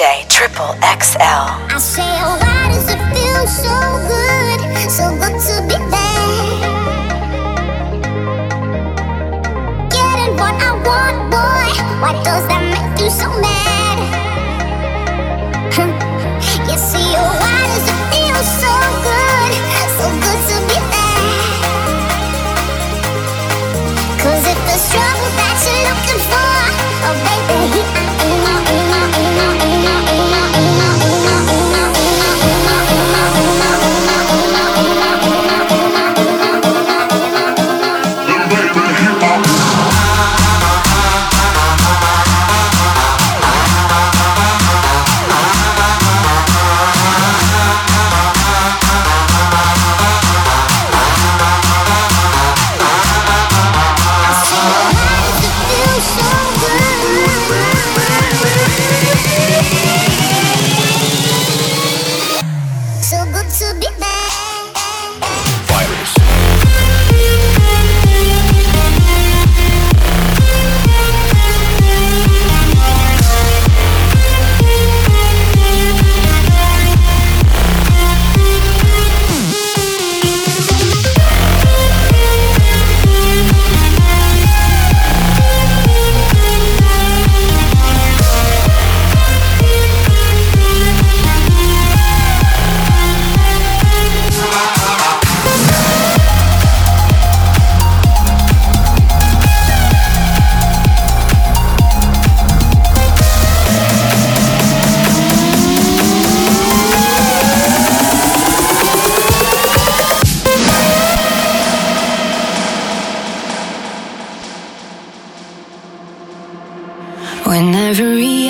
Triple XL. I say, oh, why does it feel so good, so good to be there? Getting what I want, boy. Why does that make you so mad? you see, oh, why does it feel so good, every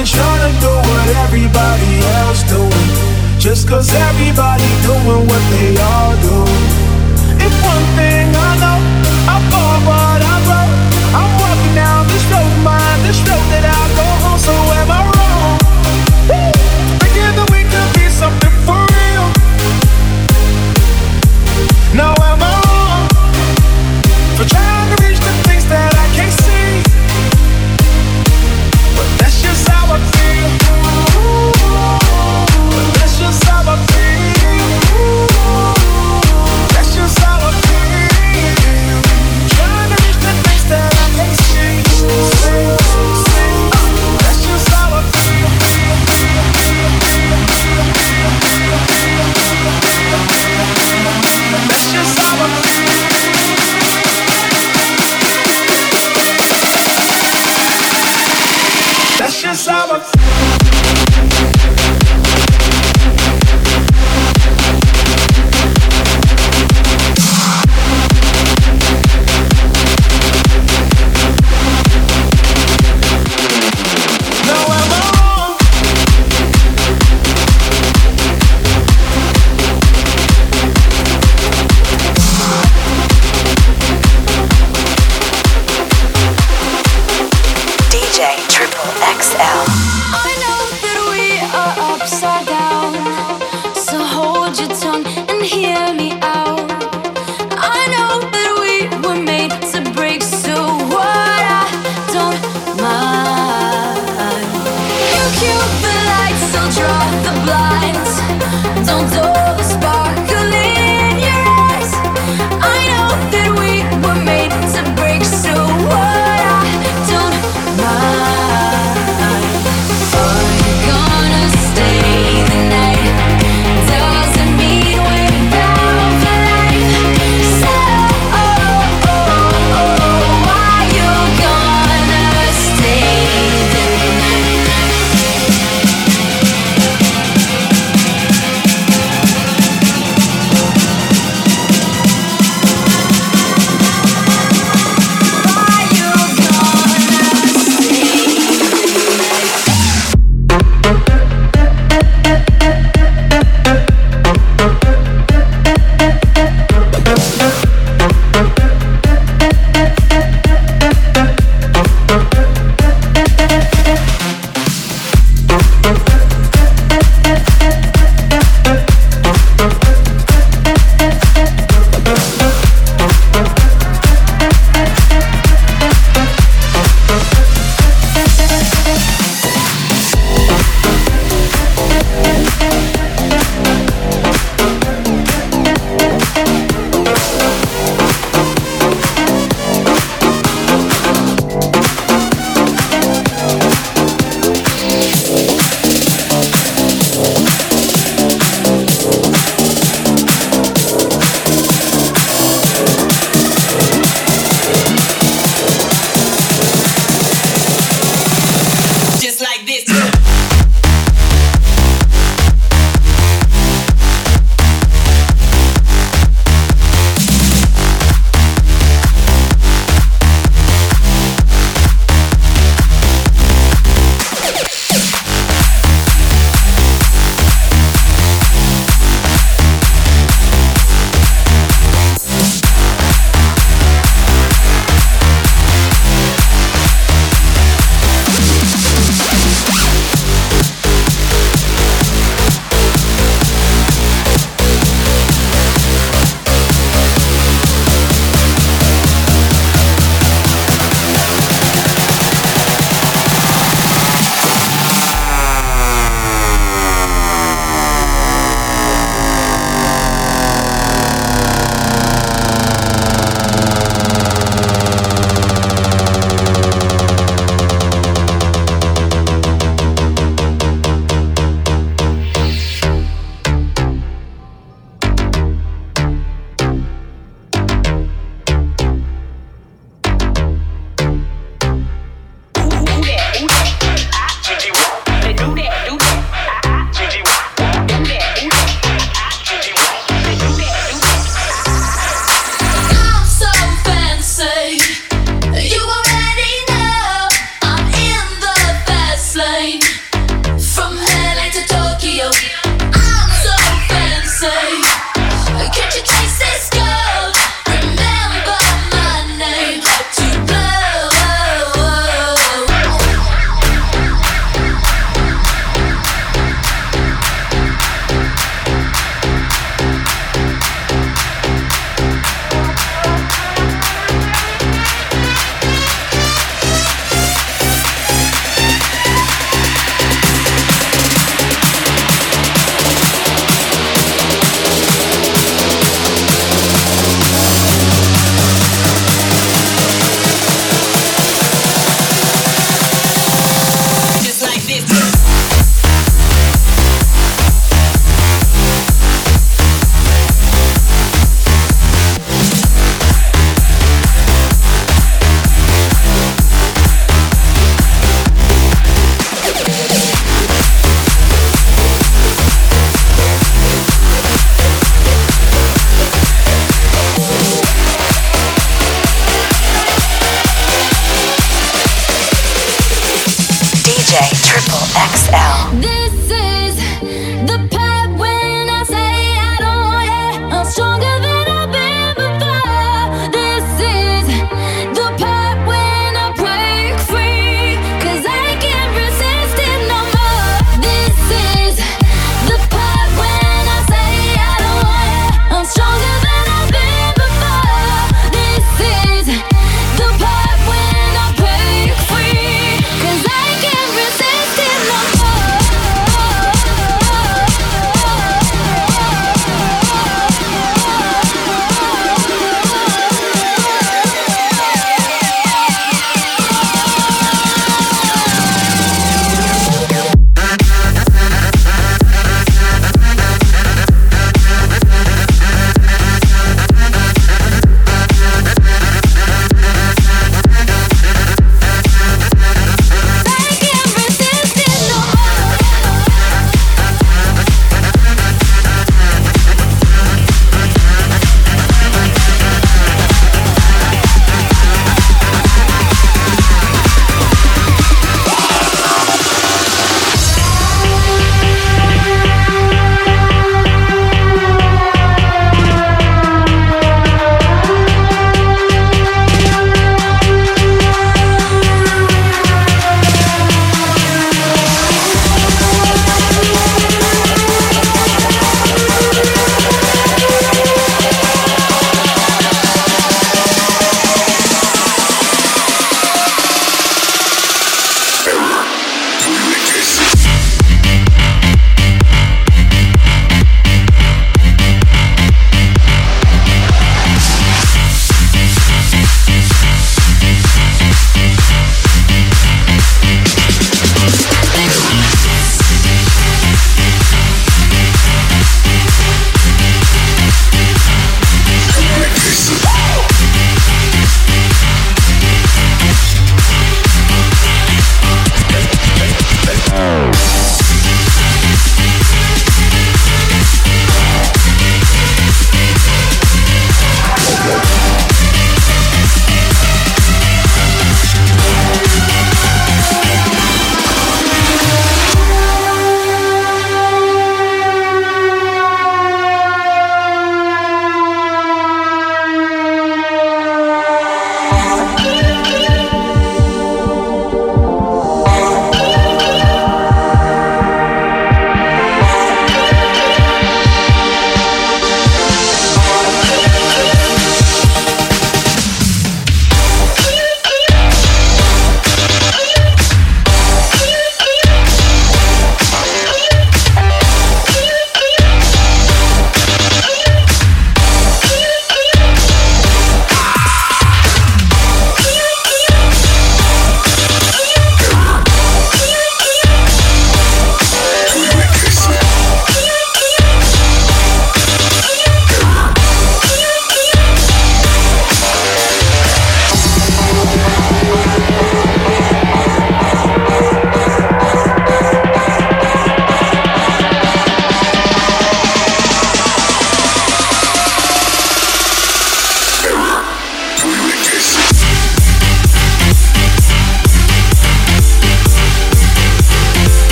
just trying to do what everybody else doing. Just cause everybody doing what they all do. If one thing I know, I fall but I wrote. I'm walking down this road, mind this road that I go on, so am I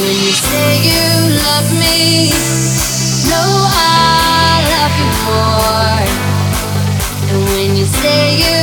when you say you love me, no, I love you more. And when you say you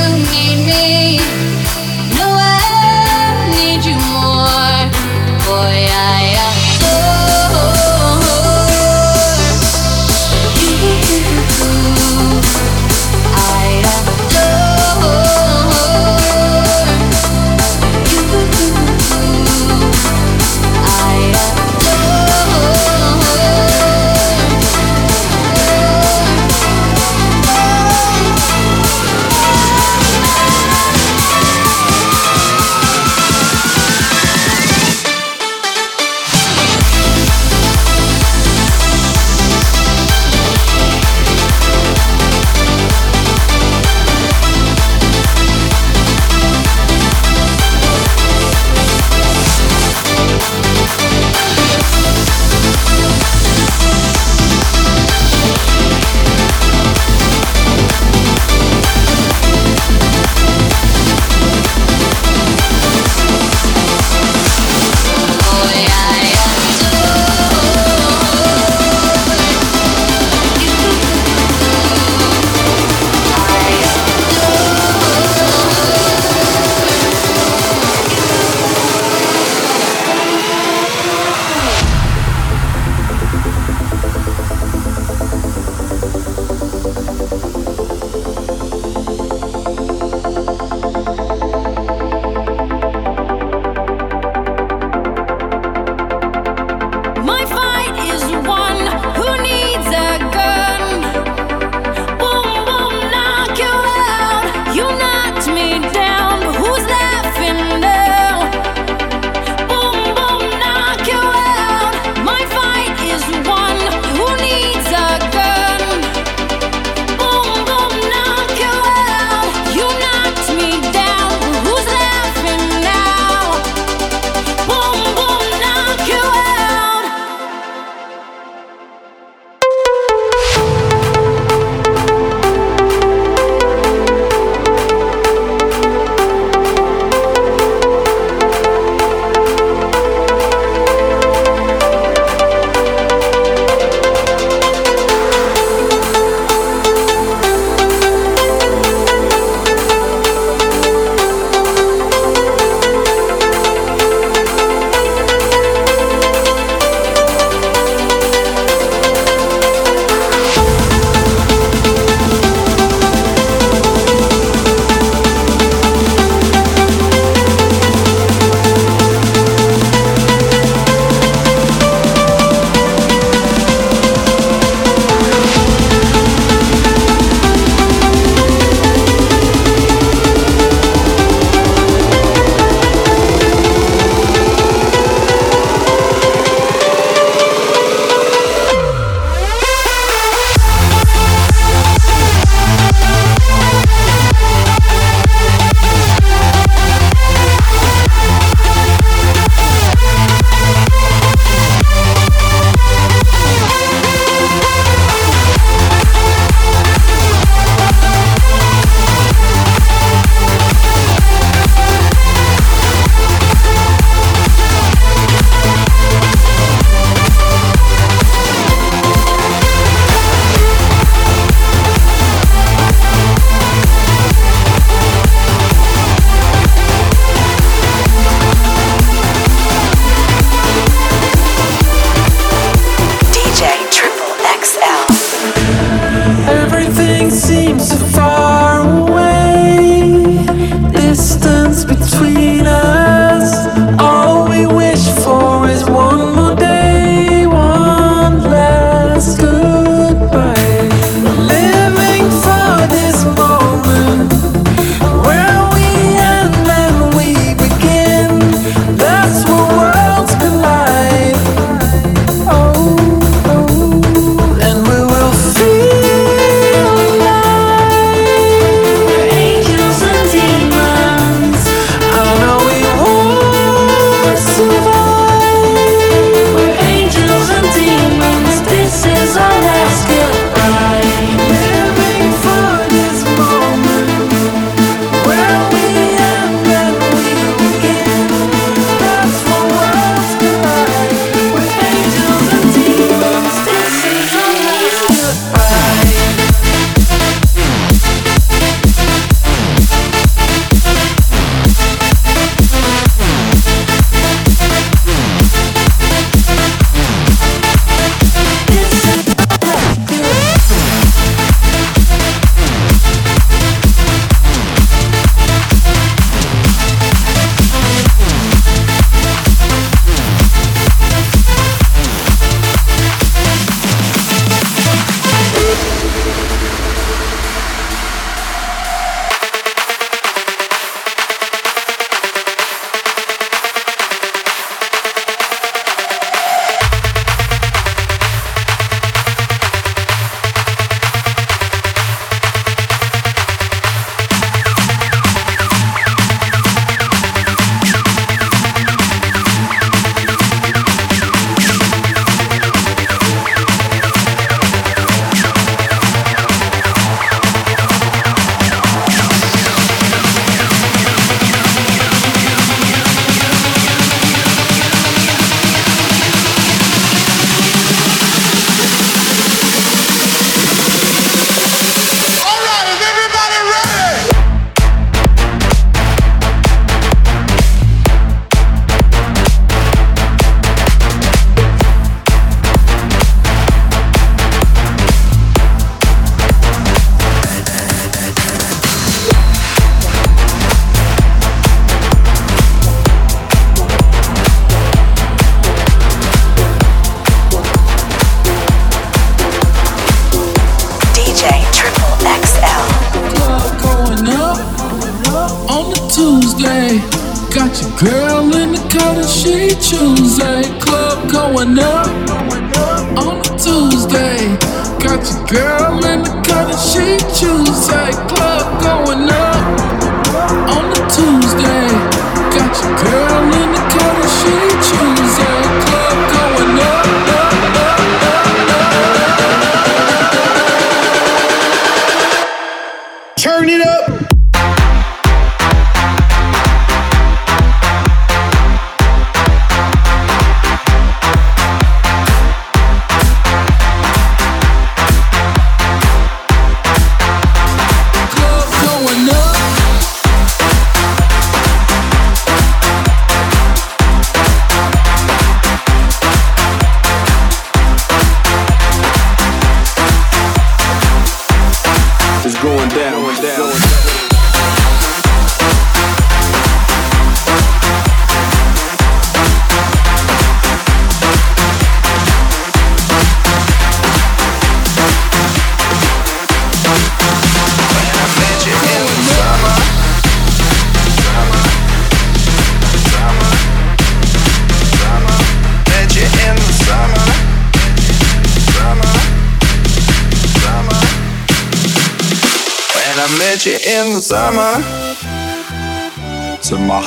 Turn it up.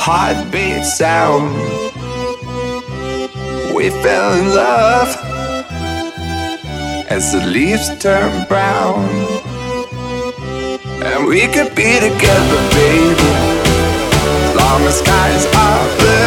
heartbeat sound. We fell in love as the leaves turn brown. And we could be together, baby, as long as skies are blue.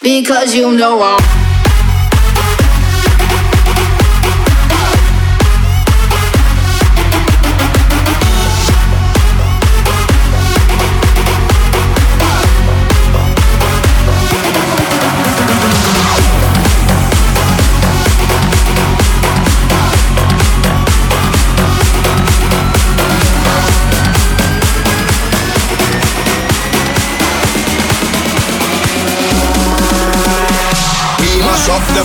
Because you know I'm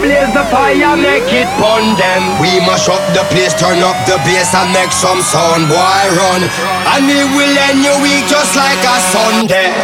blaze the fire, make it burn them. We mash up the place, turn up the bass and make some sound, boy run. And it will end your week just like a Sunday.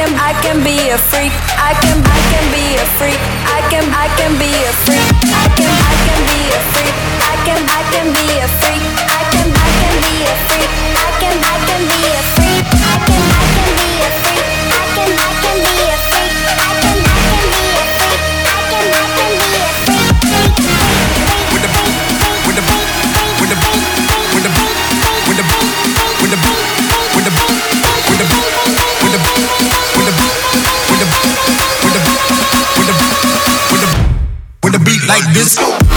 Can I can be a freak. I can I can be a freak. I can I can be a freak. I can I can be a freak. I can I can be a freak. I can I can be a freak. I can I can be a freak. I can I can be a freak. Like this.